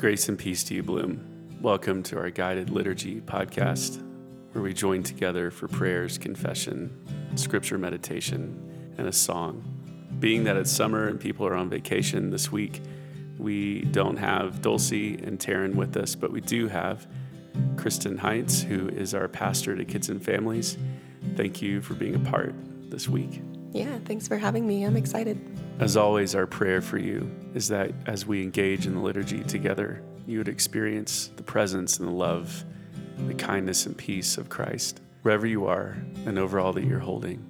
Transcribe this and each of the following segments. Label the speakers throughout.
Speaker 1: Grace and peace to you, Bloom. Welcome to our guided liturgy podcast, where we join together for prayers, confession, scripture meditation, and a song. Being that it's summer and people are on vacation this week, we don't have Dulcie and Taryn with us, but we do have Kristen Heinz, who is our pastor to kids and families. Thank you for being a part this week.
Speaker 2: Yeah, thanks for having me. I'm excited.
Speaker 1: As always, our prayer for you is that as we engage in the liturgy together, you would experience the presence and the love, the kindness and peace of Christ wherever you are and over all that you're holding.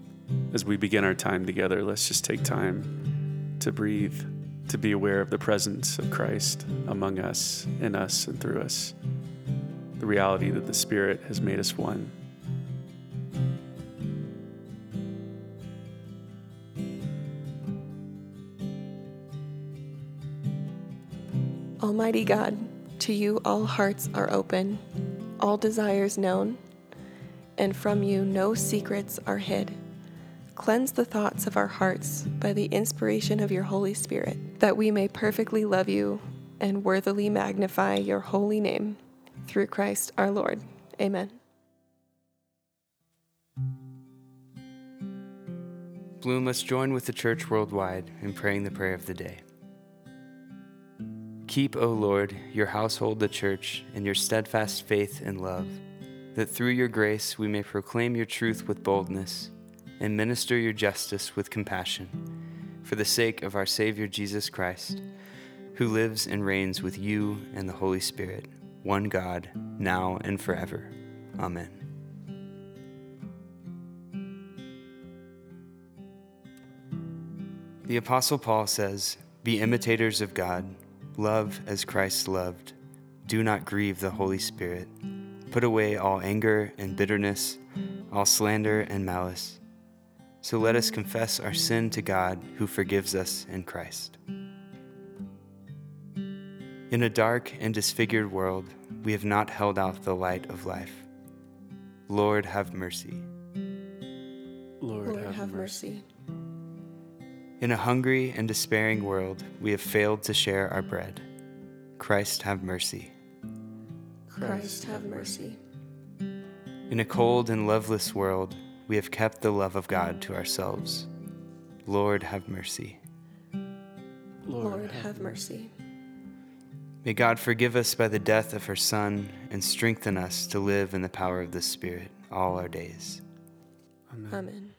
Speaker 1: As we begin our time together, let's just take time to breathe, to be aware of the presence of Christ among us, in us, and through us. The reality that the Spirit has made us one.
Speaker 2: Almighty God, to you all hearts are open, all desires known, and from you no secrets are hid. Cleanse the thoughts of our hearts by the inspiration of your Holy Spirit, that we may perfectly love you and worthily magnify your holy name. Through Christ our Lord. Amen.
Speaker 3: Bloom, let's join with the church worldwide in praying the prayer of the day. Keep, O Lord, your household, the church, in your steadfast faith and love, that through your grace we may proclaim your truth with boldness and minister your justice with compassion, for the sake of our Savior Jesus Christ, who lives and reigns with you and the Holy Spirit, one God, now and forever. Amen. The Apostle Paul says, Be imitators of God Love as Christ loved. Do not grieve the Holy Spirit. Put away all anger and bitterness, all slander and malice. So let us confess our sin to God who forgives us in Christ. In a dark and disfigured world, we have not held out the light of life. Lord, have mercy.
Speaker 2: Lord, Lord have, have mercy. mercy.
Speaker 3: In a hungry and despairing world, we have failed to share our bread. Christ have mercy.
Speaker 2: Christ have mercy.
Speaker 3: In a cold and loveless world, we have kept the love of God to ourselves. Lord, have mercy.
Speaker 2: Lord, have mercy.
Speaker 3: May God forgive us by the death of her Son and strengthen us to live in the power of the Spirit all our days.
Speaker 2: Amen. Amen.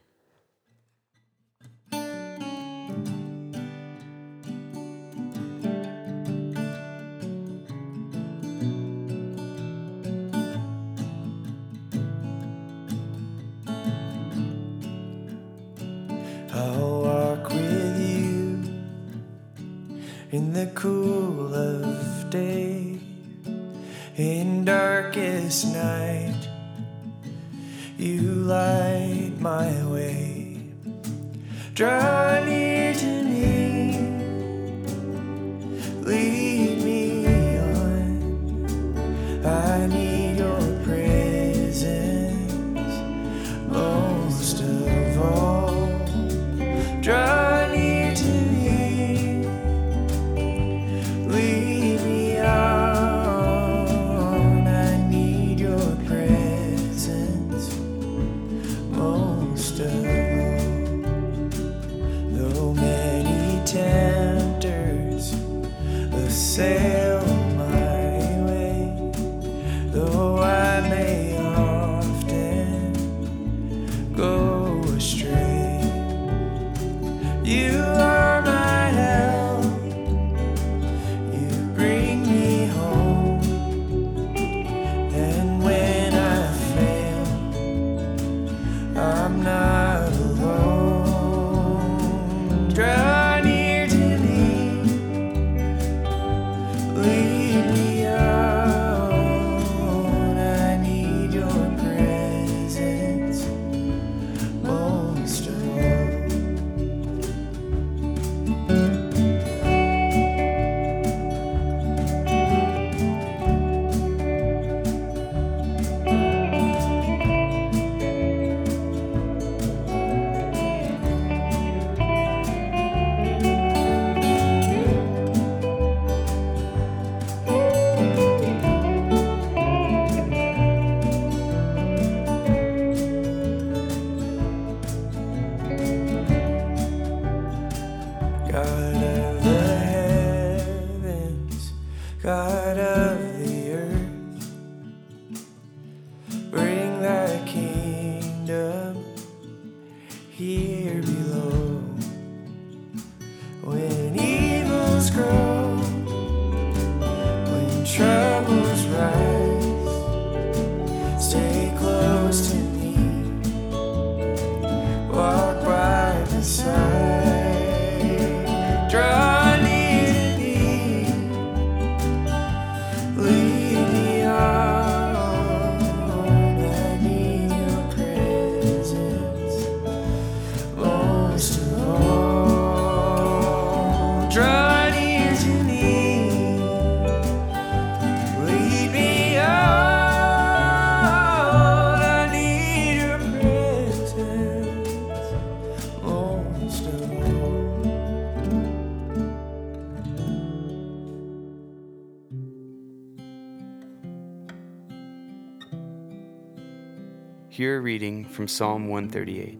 Speaker 3: A reading from Psalm 138.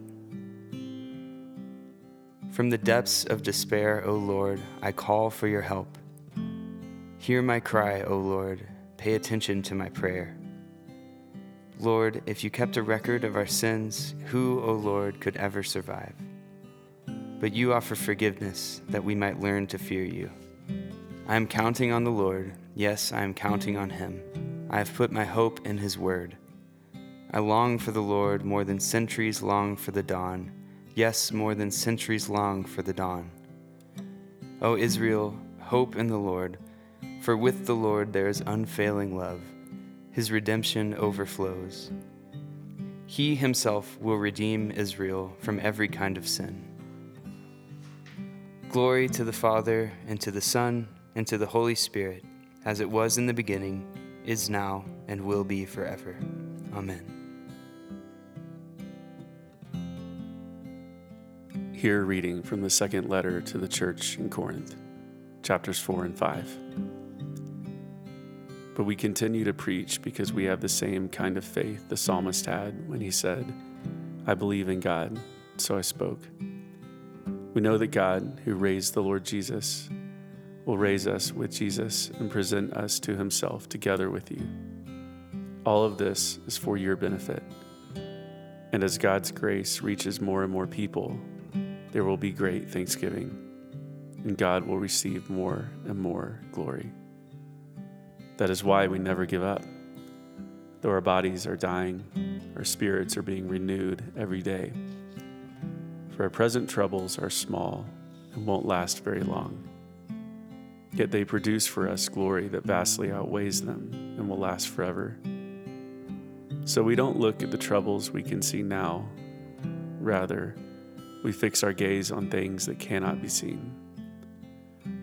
Speaker 3: From the depths of despair, O Lord, I call for your help. Hear my cry, O Lord, pay attention to my prayer. Lord, if you kept a record of our sins, who, O Lord, could ever survive? But you offer forgiveness that we might learn to fear you. I am counting on the Lord. Yes, I am counting on him. I have put my hope in his word. I long for the Lord more than centuries long for the dawn. Yes, more than centuries long for the dawn. O Israel, hope in the Lord, for with the Lord there is unfailing love. His redemption overflows. He himself will redeem Israel from every kind of sin. Glory to the Father, and to the Son, and to the Holy Spirit, as it was in the beginning, is now, and will be forever. Amen.
Speaker 1: Here, reading from the second letter to the church in Corinth, chapters 4 and 5. But we continue to preach because we have the same kind of faith the psalmist had when he said, I believe in God, so I spoke. We know that God, who raised the Lord Jesus, will raise us with Jesus and present us to himself together with you. All of this is for your benefit. And as God's grace reaches more and more people, there will be great thanksgiving, and God will receive more and more glory. That is why we never give up. Though our bodies are dying, our spirits are being renewed every day. For our present troubles are small and won't last very long. Yet they produce for us glory that vastly outweighs them and will last forever. So we don't look at the troubles we can see now. Rather, we fix our gaze on things that cannot be seen.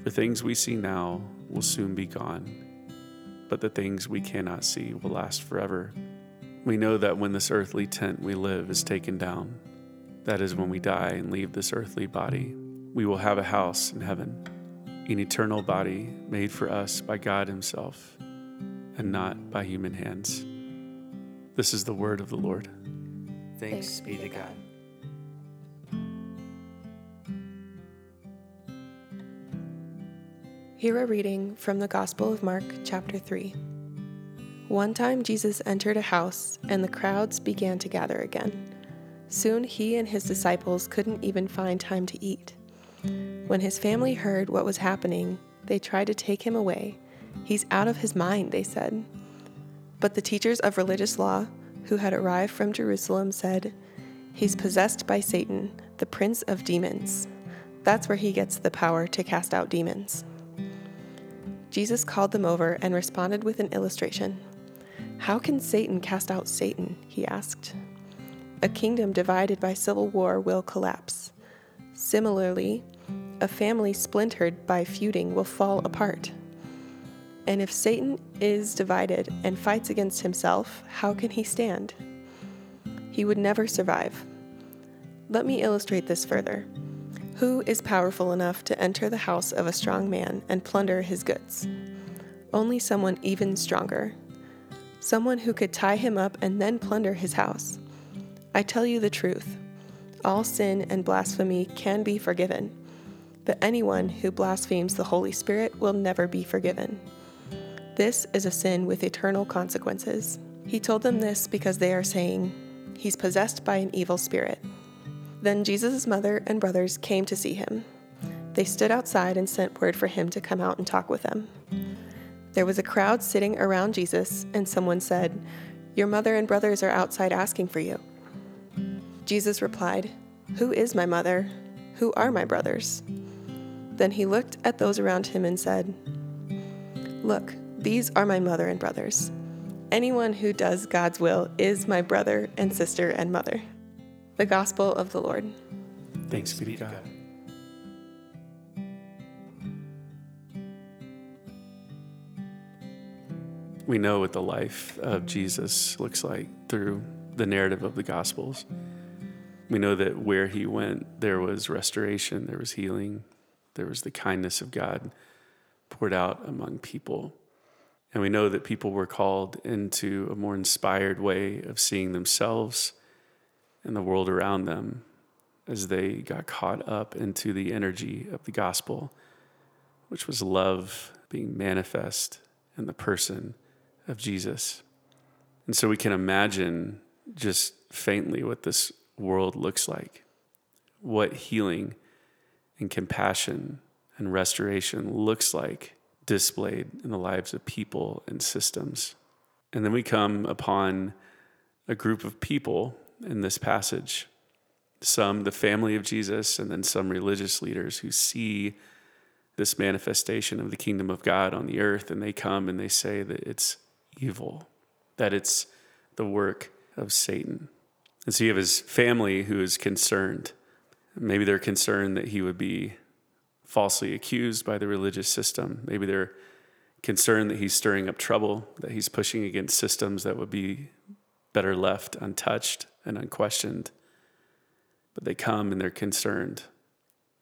Speaker 1: For things we see now will soon be gone, but the things we cannot see will last forever. We know that when this earthly tent we live is taken down, that is when we die and leave this earthly body, we will have a house in heaven, an eternal body made for us by God Himself and not by human hands. This is the word of the Lord.
Speaker 3: Thanks be to God.
Speaker 4: Hear a reading from the Gospel of Mark, chapter 3. One time Jesus entered a house, and the crowds began to gather again. Soon he and his disciples couldn't even find time to eat. When his family heard what was happening, they tried to take him away. He's out of his mind, they said. But the teachers of religious law, who had arrived from Jerusalem, said, He's possessed by Satan, the prince of demons. That's where he gets the power to cast out demons. Jesus called them over and responded with an illustration. How can Satan cast out Satan? he asked. A kingdom divided by civil war will collapse. Similarly, a family splintered by feuding will fall apart. And if Satan is divided and fights against himself, how can he stand? He would never survive. Let me illustrate this further. Who is powerful enough to enter the house of a strong man and plunder his goods? Only someone even stronger. Someone who could tie him up and then plunder his house. I tell you the truth. All sin and blasphemy can be forgiven, but anyone who blasphemes the Holy Spirit will never be forgiven. This is a sin with eternal consequences. He told them this because they are saying, He's possessed by an evil spirit. Then Jesus' mother and brothers came to see him. They stood outside and sent word for him to come out and talk with them. There was a crowd sitting around Jesus, and someone said, Your mother and brothers are outside asking for you. Jesus replied, Who is my mother? Who are my brothers? Then he looked at those around him and said, Look, these are my mother and brothers. Anyone who does God's will is my brother and sister and mother. The Gospel of the Lord.
Speaker 1: Thanks be to God. We know what the life of Jesus looks like through the narrative of the Gospels. We know that where he went, there was restoration, there was healing, there was the kindness of God poured out among people. And we know that people were called into a more inspired way of seeing themselves and the world around them as they got caught up into the energy of the gospel, which was love being manifest in the person of Jesus. And so we can imagine just faintly what this world looks like, what healing and compassion and restoration looks like displayed in the lives of people and systems. And then we come upon a group of people in this passage some, the family of Jesus, and then some religious leaders who see this manifestation of the kingdom of God on the earth, and they come and they say that it's evil, that it's the work of Satan. And so you have his family who is concerned. Maybe they're concerned that he would be falsely accused by the religious system. Maybe they're concerned that he's stirring up trouble, that he's pushing against systems that would be better left untouched and unquestioned. But they come and they're concerned.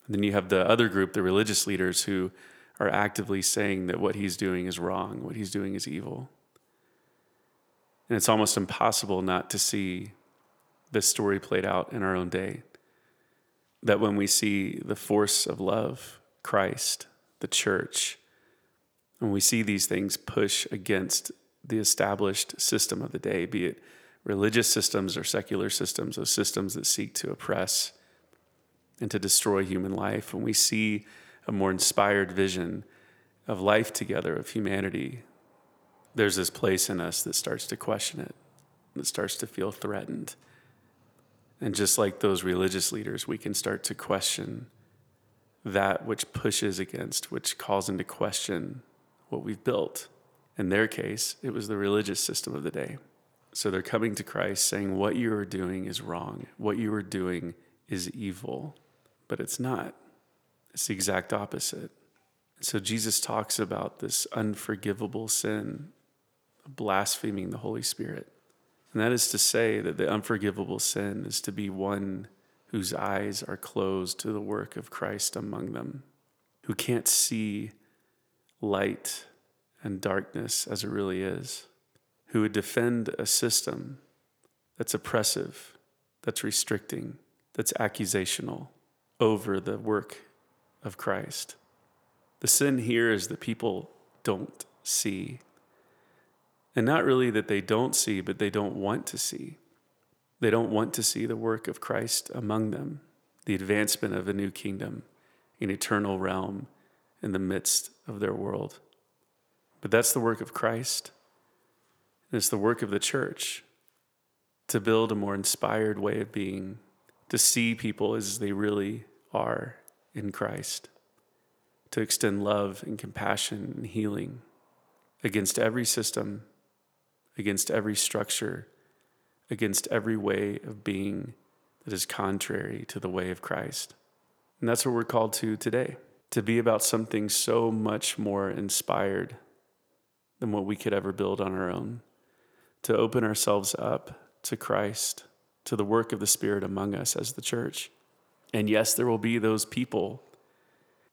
Speaker 1: And then you have the other group, the religious leaders, who are actively saying that what he's doing is wrong, what he's doing is evil. And it's almost impossible not to see this story played out in our own day that when we see the force of love, Christ, the church, when we see these things push against the established system of the day, be it religious systems or secular systems, those systems that seek to oppress and to destroy human life, when we see a more inspired vision of life together, of humanity, there's this place in us that starts to question it, that starts to feel threatened. And just like those religious leaders, we can start to question that which pushes against, which calls into question what we've built. In their case, it was the religious system of the day. So they're coming to Christ saying, What you are doing is wrong. What you are doing is evil. But it's not, it's the exact opposite. So Jesus talks about this unforgivable sin, blaspheming the Holy Spirit. And that is to say that the unforgivable sin is to be one whose eyes are closed to the work of Christ among them, who can't see light and darkness as it really is, who would defend a system that's oppressive, that's restricting, that's accusational over the work of Christ. The sin here is that people don't see and not really that they don't see, but they don't want to see. They don't want to see the work of Christ among them, the advancement of a new kingdom, an eternal realm in the midst of their world. But that's the work of Christ. And it's the work of the church to build a more inspired way of being, to see people as they really are in Christ, to extend love and compassion and healing against every system against every structure, against every way of being that is contrary to the way of Christ. And that's what we're called to today to be about something so much more inspired than what we could ever build on our own, to open ourselves up to Christ, to the work of the Spirit among us as the church. And yes, there will be those people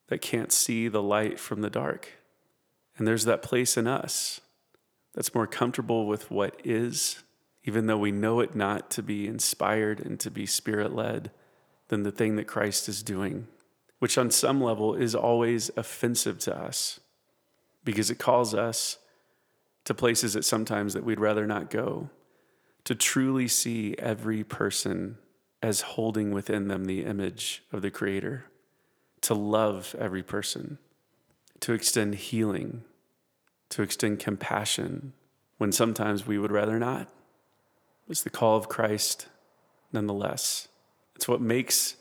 Speaker 1: that can't see the light from the dark. And there's that place in us that's more comfortable with what is, even though we know it not to be inspired and to be spirit led, than the thing that Christ is doing, which on some level is always offensive to us because it calls us to places that sometimes that we'd rather not go, to truly see every person as holding within them the image of the Creator, to love every person, to extend healing, to extend compassion when sometimes we would rather not. It's the call of Christ nonetheless. It's what makes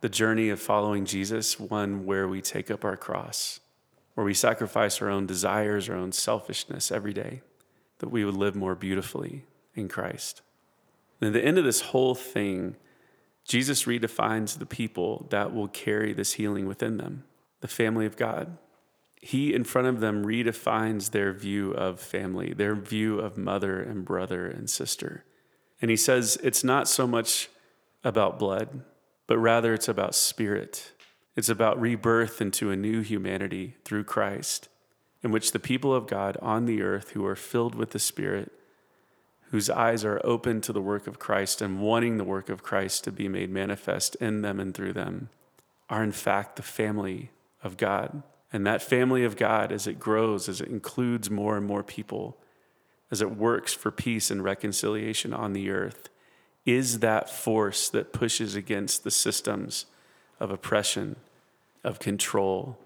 Speaker 1: the journey of following Jesus one where we take up our cross, where we sacrifice our own desires, our own selfishness every day, that we would live more beautifully in Christ. And at the end of this whole thing, Jesus redefines the people that will carry this healing within them, the family of God. He, in front of them, redefines their view of family, their view of mother and brother and sister. And he says it's not so much about blood, but rather it's about spirit. It's about rebirth into a new humanity through Christ, in which the people of God on the earth who are filled with the Spirit, whose eyes are open to the work of Christ and wanting the work of Christ to be made manifest in them and through them, are in fact the family of God. And that family of God, as it grows, as it includes more and more people, as it works for peace and reconciliation on the earth, is that force that pushes against the systems of oppression, of control,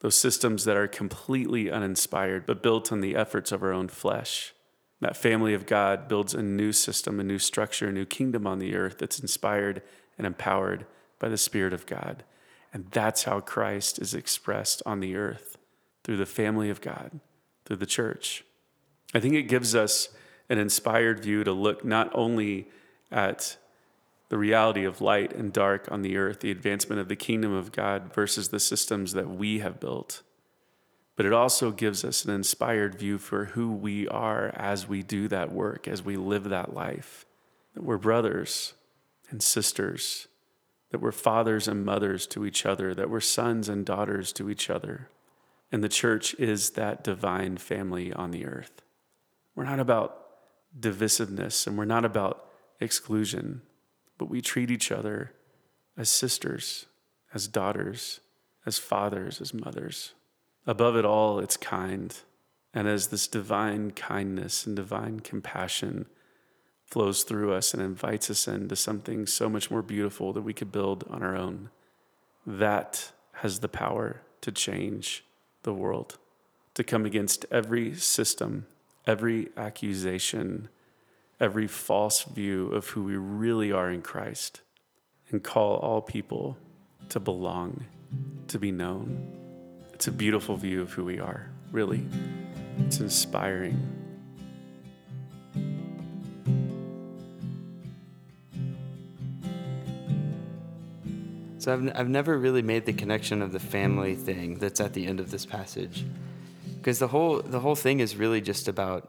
Speaker 1: those systems that are completely uninspired but built on the efforts of our own flesh. That family of God builds a new system, a new structure, a new kingdom on the earth that's inspired and empowered by the Spirit of God. And that's how Christ is expressed on the earth through the family of God, through the church. I think it gives us an inspired view to look not only at the reality of light and dark on the earth, the advancement of the kingdom of God versus the systems that we have built. But it also gives us an inspired view for who we are as we do that work, as we live that life. That we're brothers and sisters, that we're fathers and mothers to each other, that we're sons and daughters to each other. And the church is that divine family on the earth. We're not about divisiveness and we're not about exclusion, but we treat each other as sisters, as daughters, as fathers, as mothers. Above it all, it's kind. And as this divine kindness and divine compassion flows through us and invites us into something so much more beautiful that we could build on our own, that has the power to change the world, to come against every system, every accusation, every false view of who we really are in Christ and call all people to belong, to be known. It's a beautiful view of who we are, really. It's inspiring.
Speaker 3: So I've, I've never really made the connection of the family thing that's at the end of this passage. Because the whole, the whole thing is really just about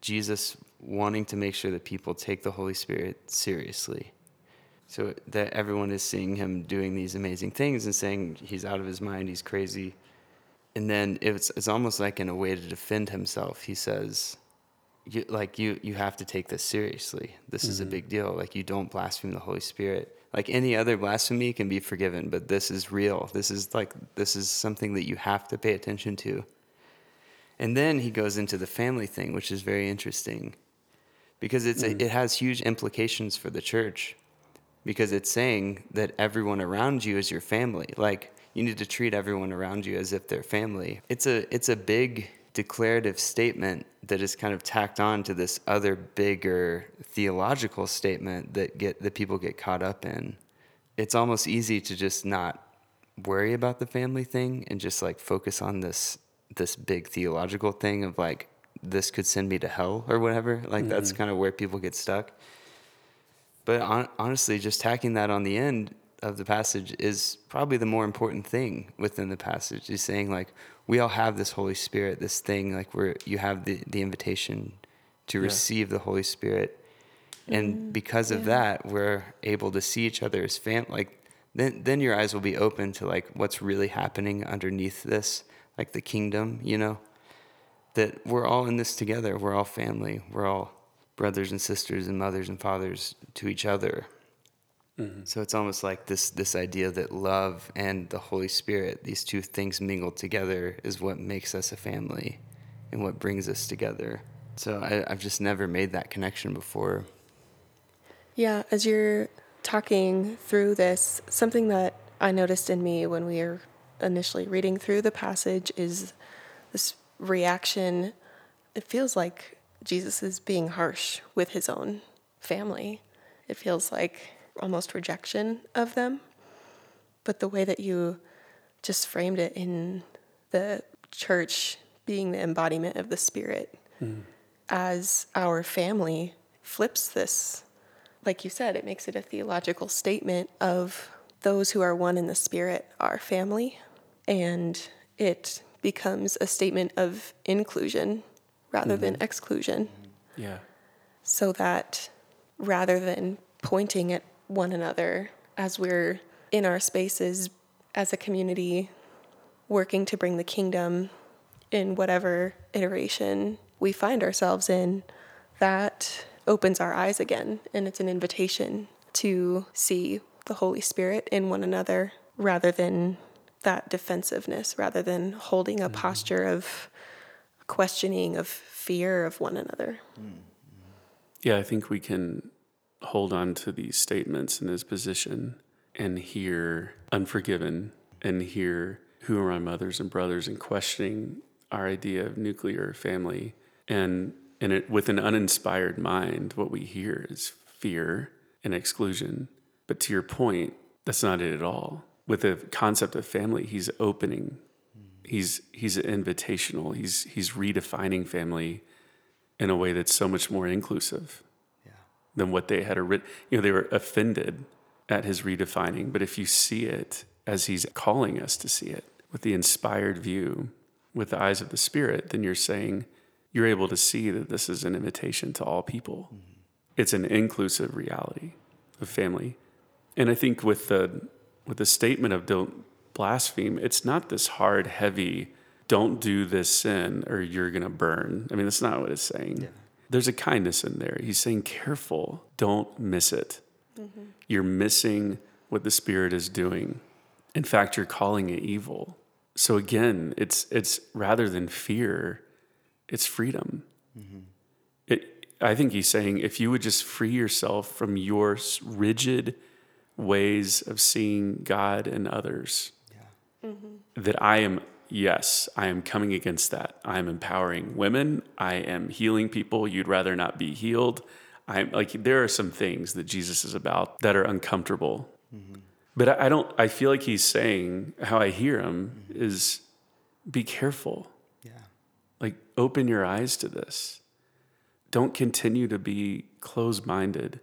Speaker 3: Jesus wanting to make sure that people take the Holy Spirit seriously. So that everyone is seeing him doing these amazing things and saying he's out of his mind, he's crazy. And then it's, it's almost like in a way to defend himself, he says, you, like you, you have to take this seriously. This is a mm-hmm. big deal. Like you don't blaspheme the Holy Spirit. Like any other blasphemy can be forgiven, but this is real. This is like this is something that you have to pay attention to. And then he goes into the family thing, which is very interesting because it's a, mm. it has huge implications for the church because it's saying that everyone around you is your family. Like you need to treat everyone around you as if they're family. It's a it's a big declarative statement that is kind of tacked on to this other bigger theological statement that get that people get caught up in. It's almost easy to just not worry about the family thing and just like focus on this this big theological thing of like this could send me to hell or whatever. Like that's mm-hmm. kind of where people get stuck. But on, honestly, just tacking that on the end of the passage is probably the more important thing within the passage. Is saying like we all have this Holy Spirit, this thing like where you have the the invitation to receive the Holy Spirit, and mm-hmm. because of that, we're able to see each other as fam. Like then then your eyes will be open to like what's really happening underneath this, like the kingdom. You know, that we're all in this together. We're all family. We're all brothers and sisters and mothers and fathers to each other. Mm-hmm. So it's almost like this this idea that love and the Holy Spirit, these two things mingled together, is what makes us a family. and what brings us together. So I, I've just never made that connection before.
Speaker 4: Yeah, as you're talking through this, something that I noticed in me when we were initially reading through the passage is this reaction. It feels like Jesus is being harsh with his own family. It feels like almost rejection of them. But the way that you just framed it in the church being the embodiment of the Spirit hmm. as our family flips this. Like you said, it makes it a theological statement of those who are one in the Spirit are family. And it becomes a statement of inclusion rather than mm-hmm. exclusion
Speaker 1: Yeah.
Speaker 4: so that rather than pointing at one another as we're in our spaces as a community working to bring the kingdom in whatever iteration we find ourselves in, that opens our eyes again. And it's an invitation to see the Holy Spirit in one another rather than that defensiveness, rather than holding a mm-hmm. posture of questioning, of fear of one another.
Speaker 1: Yeah, I think we can hold on to these statements in his position and hear unforgiven and hear who are my mothers and brothers and questioning our idea of nuclear family. And, and it, with an uninspired mind, what we hear is fear and exclusion. But to your point, that's not it at all. With the concept of family, he's opening. He's he's invitational. He's he's redefining family in a way that's so much more inclusive than what they had written. You know, they were offended at his redefining, but if you see it as he's calling us to see it with the inspired view, with the eyes of the Spirit, then you're saying you're able to see that this is an invitation to all people. Mm-hmm. It's an inclusive reality of family. And I think with the with the statement of don't blaspheme, it's not this hard, heavy, don't do this sin or you're gonna burn. I mean, that's not what it's saying. There's a kindness in there. He's saying, careful, don't miss it. Mm-hmm. You're missing what the Spirit is doing. In fact, you're calling it evil. So again, it's it's rather than fear, it's freedom. Mm-hmm. It, I think he's saying if you would just free yourself from your rigid ways of seeing God and others, mm-hmm. that I am, yes, I am coming against that. I am empowering women. I am healing people you'd rather not be healed. I'm like, there are some things that Jesus is about that are uncomfortable. Mm-hmm. But I, I don't, I feel like he's saying, how I hear him mm-hmm. is be careful.
Speaker 3: Yeah.
Speaker 1: Like, open your eyes to this. Don't continue to be closed minded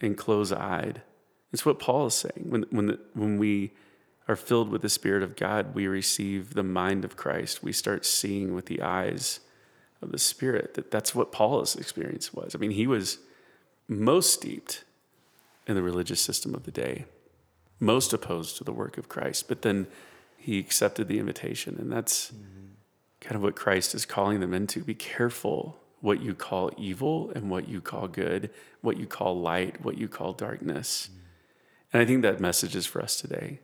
Speaker 1: and close eyed. It's what Paul is saying. When, when, the, when we are filled with the Spirit of God, we receive the mind of Christ. We start seeing with the eyes of the Spirit. That that's what Paul's experience was. I mean, he was most steeped in the religious system of the day, most opposed to the work of Christ. But then he accepted the invitation, and that's mm-hmm. kind of what Christ is calling them into. Be careful what you call evil and what you call good, what you call light, what you call darkness. Mm-hmm. And I think that message is for us today.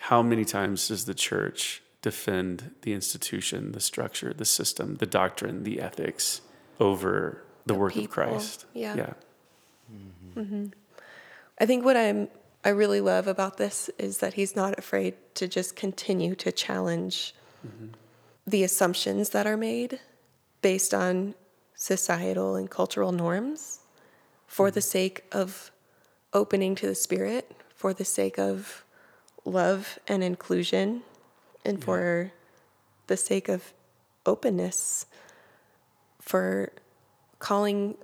Speaker 1: How many times does the church defend the institution, the structure, the system, the doctrine, the ethics over the, work of Christ?
Speaker 4: yeah.
Speaker 1: Yeah. Mm-hmm. Mm-hmm.
Speaker 4: I think what I'm I really love about this is that he's not afraid to just continue to challenge mm-hmm. the assumptions that are made based on societal and cultural norms for the sake of opening to the spirit, for the sake of love and inclusion, and for the sake of openness, for calling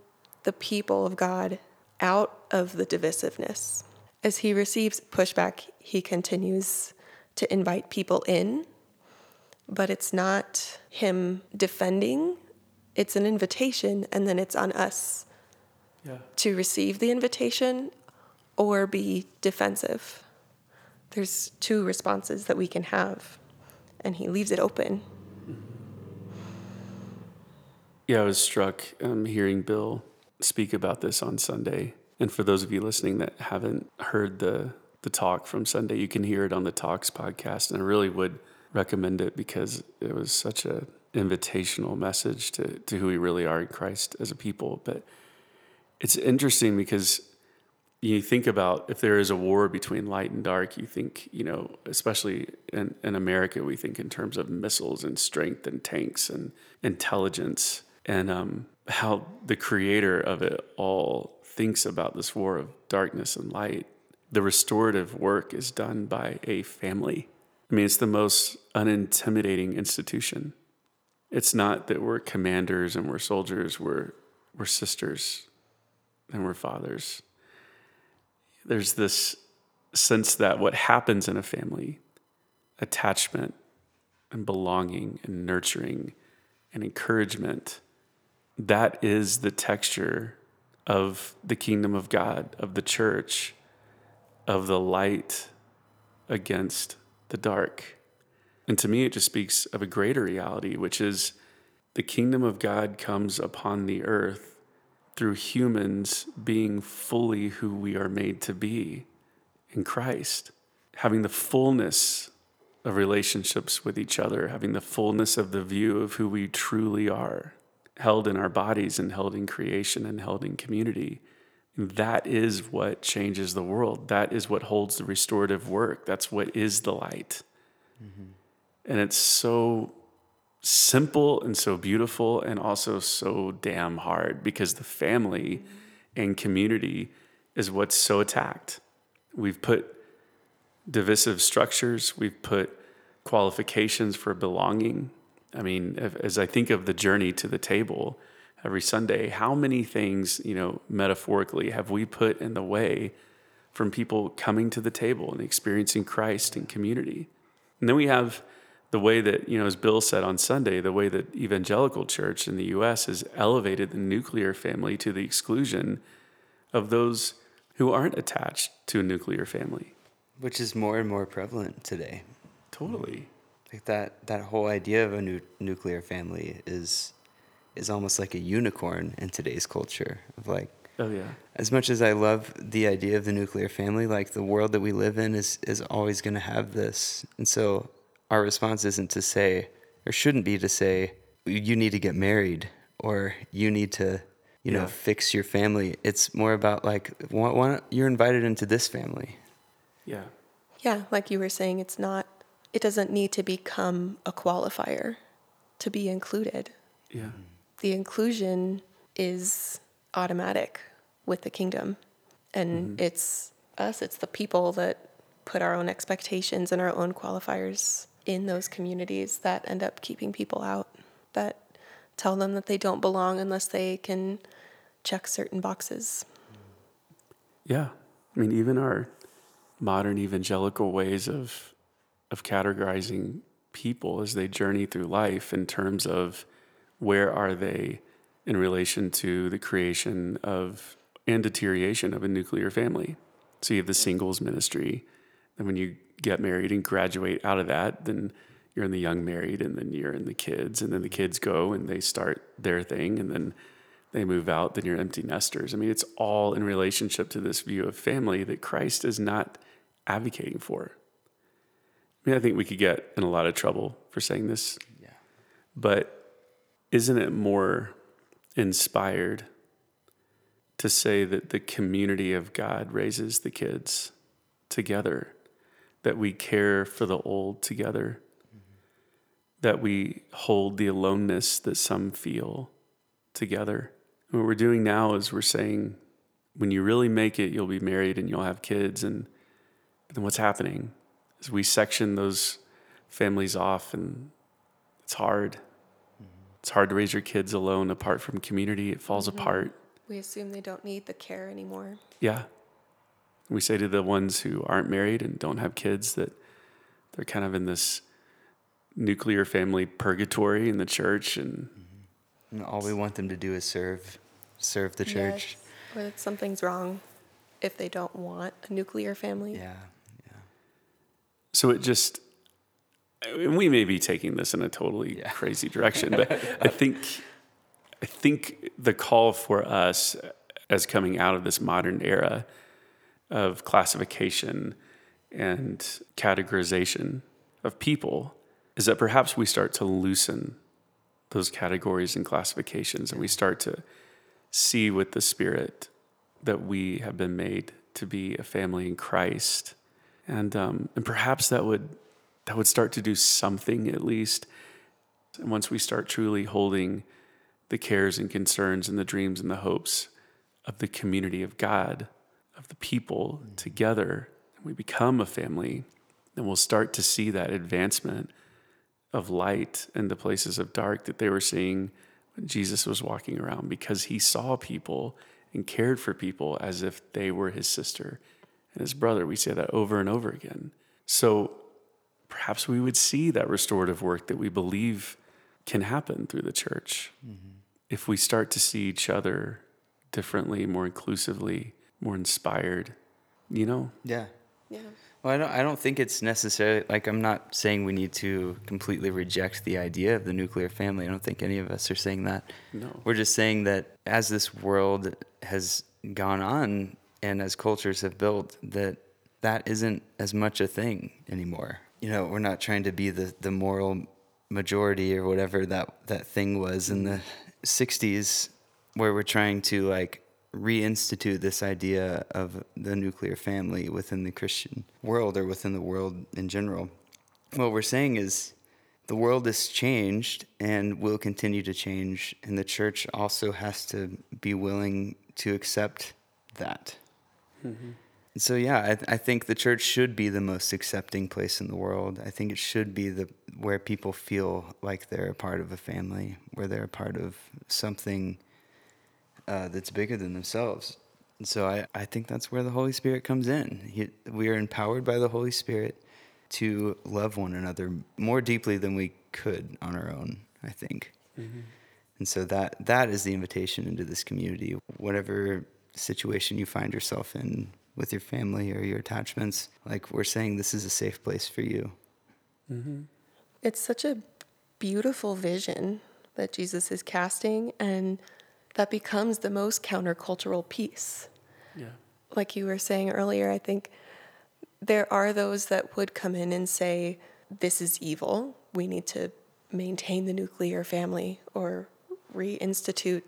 Speaker 4: the people of God out of the divisiveness. As he receives pushback, he continues to invite people in, but it's not him defending, it's an invitation, and then it's on us
Speaker 1: Yeah.
Speaker 4: to receive the invitation or be defensive. There's two responses that we can have, and he leaves it open.
Speaker 1: Yeah, I was struck um, hearing Bill speak about this on Sunday. And for those of you listening that haven't heard the the talk from Sunday, you can hear it on the Talks podcast, and I really would recommend it because it was such a invitational message to, to who we really are in Christ as a people. But it's interesting because you think about if there is a war between light and dark, you think, you know, especially in, in America, we think in terms of missiles and strength and tanks and intelligence and um, how the creator of it all thinks about this war of darkness and light. The restorative work is done by a family. I mean, it's the most unintimidating institution. It's not that we're commanders and we're soldiers, we're, we're sisters and we're fathers. There's this sense that what happens in a family, attachment and belonging and nurturing and encouragement, that is the texture of the kingdom of God, of the church, of the light against the dark. And to me, it just speaks of a greater reality, which is the kingdom of God comes upon the earth through humans being fully who we are made to be in Christ, having the fullness of relationships with each other, having the fullness of the view of who we truly are, held in our bodies and held in creation and held in community. That is what changes the world. That is what holds the restorative work. That's what is the light. Mm-hmm. And it's so simple and so beautiful and also so damn hard because the family and community is what's so attacked. We've put divisive structures, we've put qualifications for belonging. I mean, as I think of the journey to the table every Sunday, how many things, you know, metaphorically have we put in the way from people coming to the table and experiencing Christ and community? And then we have the way that, you know, as Bill said on Sunday, the way that evangelical church in the US has elevated the nuclear family to the exclusion of those who aren't attached to a nuclear family.
Speaker 3: Which is more and more prevalent today.
Speaker 1: Totally.
Speaker 3: Like that, that whole idea of a nu- nuclear family is is almost like a unicorn in today's culture of like
Speaker 1: oh yeah
Speaker 3: as much as i love the idea of the nuclear family like the world that we live in is is always going to have this and so our response isn't to say, or shouldn't be to say, you need to get married or you need to, you yeah. know, fix your family. It's more about like, why, why you're invited into this family.
Speaker 1: Yeah.
Speaker 4: Yeah. Like you were saying, it's not, it doesn't need to become a qualifier to be included.
Speaker 1: Yeah.
Speaker 4: The inclusion is automatic with the kingdom. And mm-hmm. it's us, it's the people that put our own expectations and our own qualifiers in those communities that end up keeping people out, that tell them that they don't belong unless they can check certain boxes.
Speaker 1: Yeah. I mean, even our modern evangelical ways of of categorizing people as they journey through life in terms of where are they in relation to the creation of and deterioration of a nuclear family. So you have the singles ministry, and when you get married and graduate out of that, then you're in the young married and then you're in the kids and then the kids go and they start their thing and then they move out, then you're empty nesters. I mean, it's all in relationship to this view of family that Christ is not advocating for. I mean, I think we could get in a lot of trouble for saying this.
Speaker 3: Yeah.
Speaker 1: But isn't it more inspired to say that the community of God raises the kids together that we care for the old together, mm-hmm. that we hold the aloneness that some feel together. And what we're doing now is we're saying, when you really make it, you'll be married and you'll have kids. And then what's happening is we section those families off, and it's hard. Mm-hmm. It's hard to raise your kids alone apart from community. It falls mm-hmm. apart.
Speaker 4: We assume they don't need the care anymore.
Speaker 1: Yeah. We say to the ones who aren't married and don't have kids that they're kind of in this nuclear family purgatory in the church and,
Speaker 3: and all we want them to do is serve serve the church.
Speaker 4: Yes. Or that something's wrong if they don't want a nuclear family.
Speaker 3: Yeah. Yeah.
Speaker 1: So it just we may be taking this in a totally yeah. crazy direction, but I think I think the call for us as coming out of this modern era of classification and categorization of people is that perhaps we start to loosen those categories and classifications and we start to see with the Spirit that we have been made to be a family in Christ. And, um, and perhaps that would, that would start to do something at least. And once we start truly holding the cares and concerns and the dreams and the hopes of the community of God, of the people together, and we become a family, then we'll start to see that advancement of light in the places of dark that they were seeing when Jesus was walking around because he saw people and cared for people as if they were his sister and his brother. We say that over and over again. So perhaps we would see that restorative work that we believe can happen through the church mm-hmm. if we start to see each other differently, more inclusively, more inspired. You know,
Speaker 3: Yeah.
Speaker 4: Yeah.
Speaker 3: Well, I don't, I don't think it's necessary. Like, I'm not saying we need to completely reject the idea of the nuclear family. I don't think any of us are saying that.
Speaker 1: No.
Speaker 3: We're just saying that as this world has gone on and as cultures have built, that that isn't as much a thing anymore. You know, we're not trying to be the, the moral majority or whatever that, that thing was in the 60s, where we're trying to like reinstitute this idea of the nuclear family within the Christian world or within the world in general. What we're saying is the world has changed and will continue to change, and the church also has to be willing to accept that. And so, yeah, I, I think the church should be the most accepting place in the world. I think it should be the where people feel like they're a part of a family, where they're a part of something uh, that's bigger than themselves. And so I, I think that's where the Holy Spirit comes in. He, we are empowered by the Holy Spirit to love one another more deeply than we could on our own, I think. And so that that is the invitation into this community. Whatever situation you find yourself in with your family or your attachments, like we're saying this is a safe place for you.
Speaker 4: It's such a beautiful vision that Jesus is casting, and that becomes the most countercultural piece.
Speaker 1: yeah,
Speaker 4: Like you were saying earlier, I think there are those that would come in and say, This is evil. We need to maintain the nuclear family or reinstitute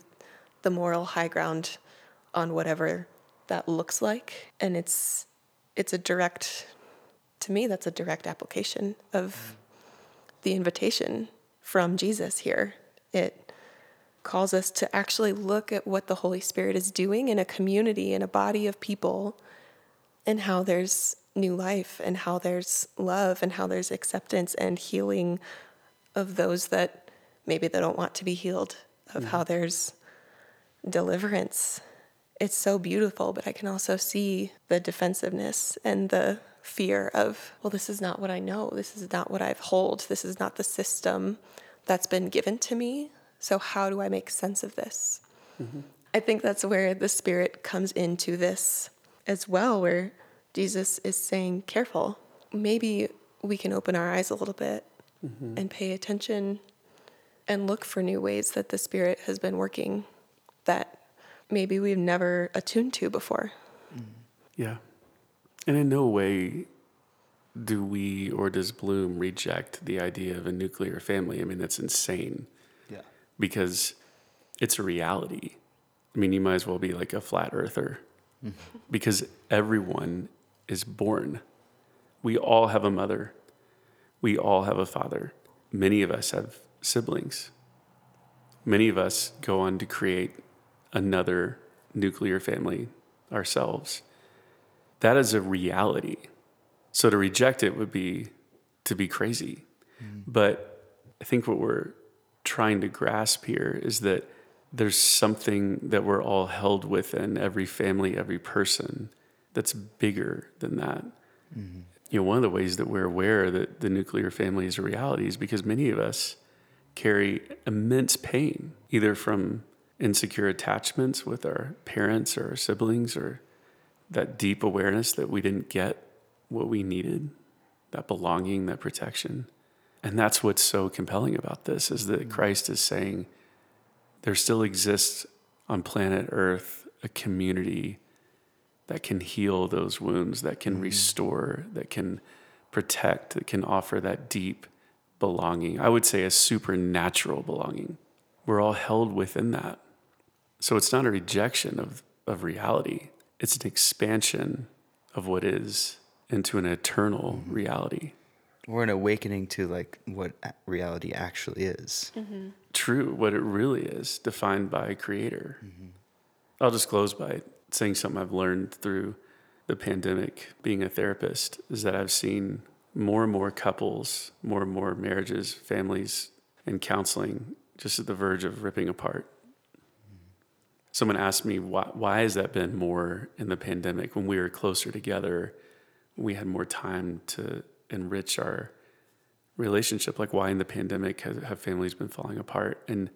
Speaker 4: the moral high ground on whatever that looks like. And it's it's a direct to me that's a direct application of the invitation from Jesus here. It calls us to actually look at what the Holy Spirit is doing in a community, in a body of people, and how there's new life, and how there's love, and how there's acceptance and healing of those that maybe they don't want to be healed, of how mm-hmm. there's deliverance. It's so beautiful, but I can also see the defensiveness and the fear of, well, this is not what I know. This is not what I've hold. This is not the system that's been given to me. So how do I make sense of this? Mm-hmm. I think that's where the spirit comes into this as well, where Jesus is saying, careful. Maybe we can open our eyes a little bit mm-hmm. and pay attention and look for new ways that the spirit has been working that maybe we've never attuned to before. Mm-hmm.
Speaker 1: yeah. And in no way do we or does Bloom reject the idea of a nuclear family. I mean, that's insane. Because it's a reality. I mean, you might as well be like a flat earther mm-hmm. because everyone is born. We all have a mother, we all have a father. Many of us have siblings. Many of us go on to create another nuclear family ourselves. That is a reality. So to reject it would be to be crazy. Mm-hmm. But I think what we're trying to grasp here is that there's something that we're all held within every family, every person that's bigger than that. Mm-hmm. You know, one of the ways that we're aware that the nuclear family is a reality is because many of us carry immense pain, either from insecure attachments with our parents or our siblings, or that deep awareness that we didn't get what we needed, that belonging, that protection. And that's what's so compelling about this is that mm. Christ is saying there still exists on planet Earth a community that can heal those wounds, that can mm. restore, that can protect, that can offer that deep, belonging. I would say a supernatural belonging. We're all held within that. So it's not a rejection of, of reality, it's an expansion of what is into an eternal mm-hmm. reality.
Speaker 3: Or an awakening to like what reality actually is. Mm-hmm.
Speaker 1: True, what it really is, defined by creator. Mm-hmm. I'll just close by saying something I've learned through the pandemic, being a therapist, is that I've seen more and more couples, more and more marriages, families, and counseling just at the verge of ripping apart. Mm-hmm. Someone asked me, why, why has that been more in the pandemic when we were closer together? We had more time to enrich our relationship. Like, why in the pandemic have, families been falling apart? And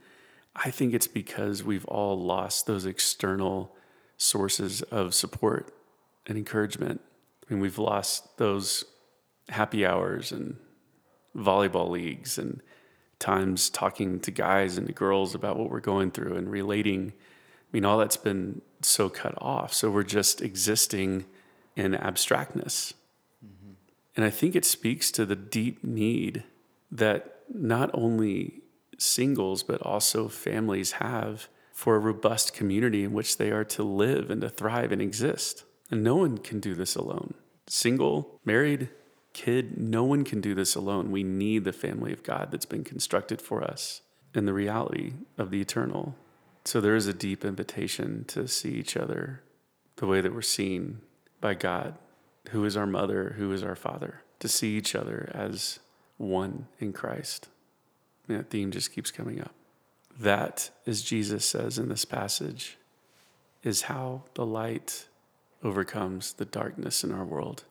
Speaker 1: I think it's because we've all lost those external sources of support and encouragement. I mean, we've lost those happy hours and volleyball leagues and times talking to guys and to girls about what we're going through and relating. I mean, all that's been so cut off. So we're just existing in abstractness. And I think it speaks to the deep need that not only singles, but also families have for a robust community in which they are to live and to thrive and exist. And no one can do this alone. Single, married, kid, no one can do this alone. We need the family of God that's been constructed for us in the reality of the eternal. So there is a deep invitation to see each other the way that we're seen by God, who is our mother, who is our father, to see each other as one in Christ. And that theme just keeps coming up. That, as Jesus says in this passage, is how the light overcomes the darkness in our world.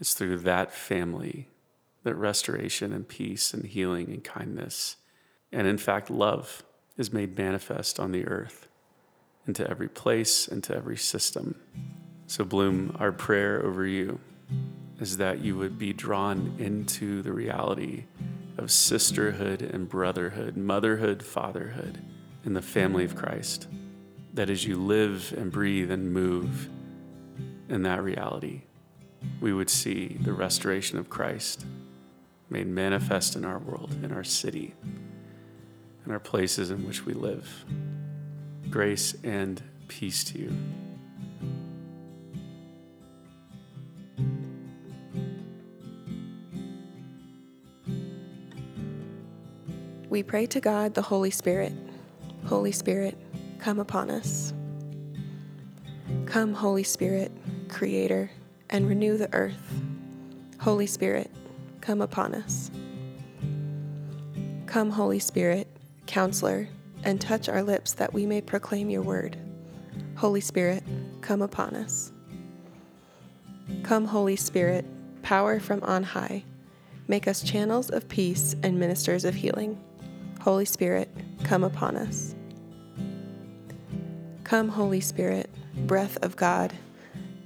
Speaker 1: It's through that family that restoration and peace and healing and kindness, and in fact, love is made manifest on the earth into every place, into every system. So, Bloom, our prayer over you is that you would be drawn into the reality of sisterhood and brotherhood, motherhood, fatherhood in the family of Christ. That as you live and breathe and move in that reality, we would see the restoration of Christ made manifest in our world, in our city, in our places in which we live. Grace and peace to you.
Speaker 4: We pray to God, the Holy Spirit. Holy Spirit, come upon us. Come, Holy Spirit, Creator, and renew the earth. Holy Spirit, come upon us. Come, Holy Spirit, Counselor, and touch our lips that we may proclaim your word. Holy Spirit, come upon us. Come, Holy Spirit, power from on high. Make us channels of peace and ministers of healing. Holy Spirit, come upon us. Come, Holy Spirit, breath of God,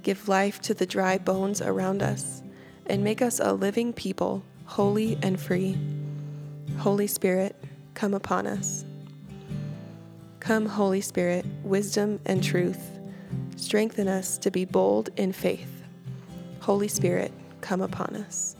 Speaker 4: give life to the dry bones around us, and make us a living people, holy and free. Holy Spirit, come upon us. Come, Holy Spirit, wisdom and truth, strengthen us to be bold in faith. Holy Spirit, come upon us.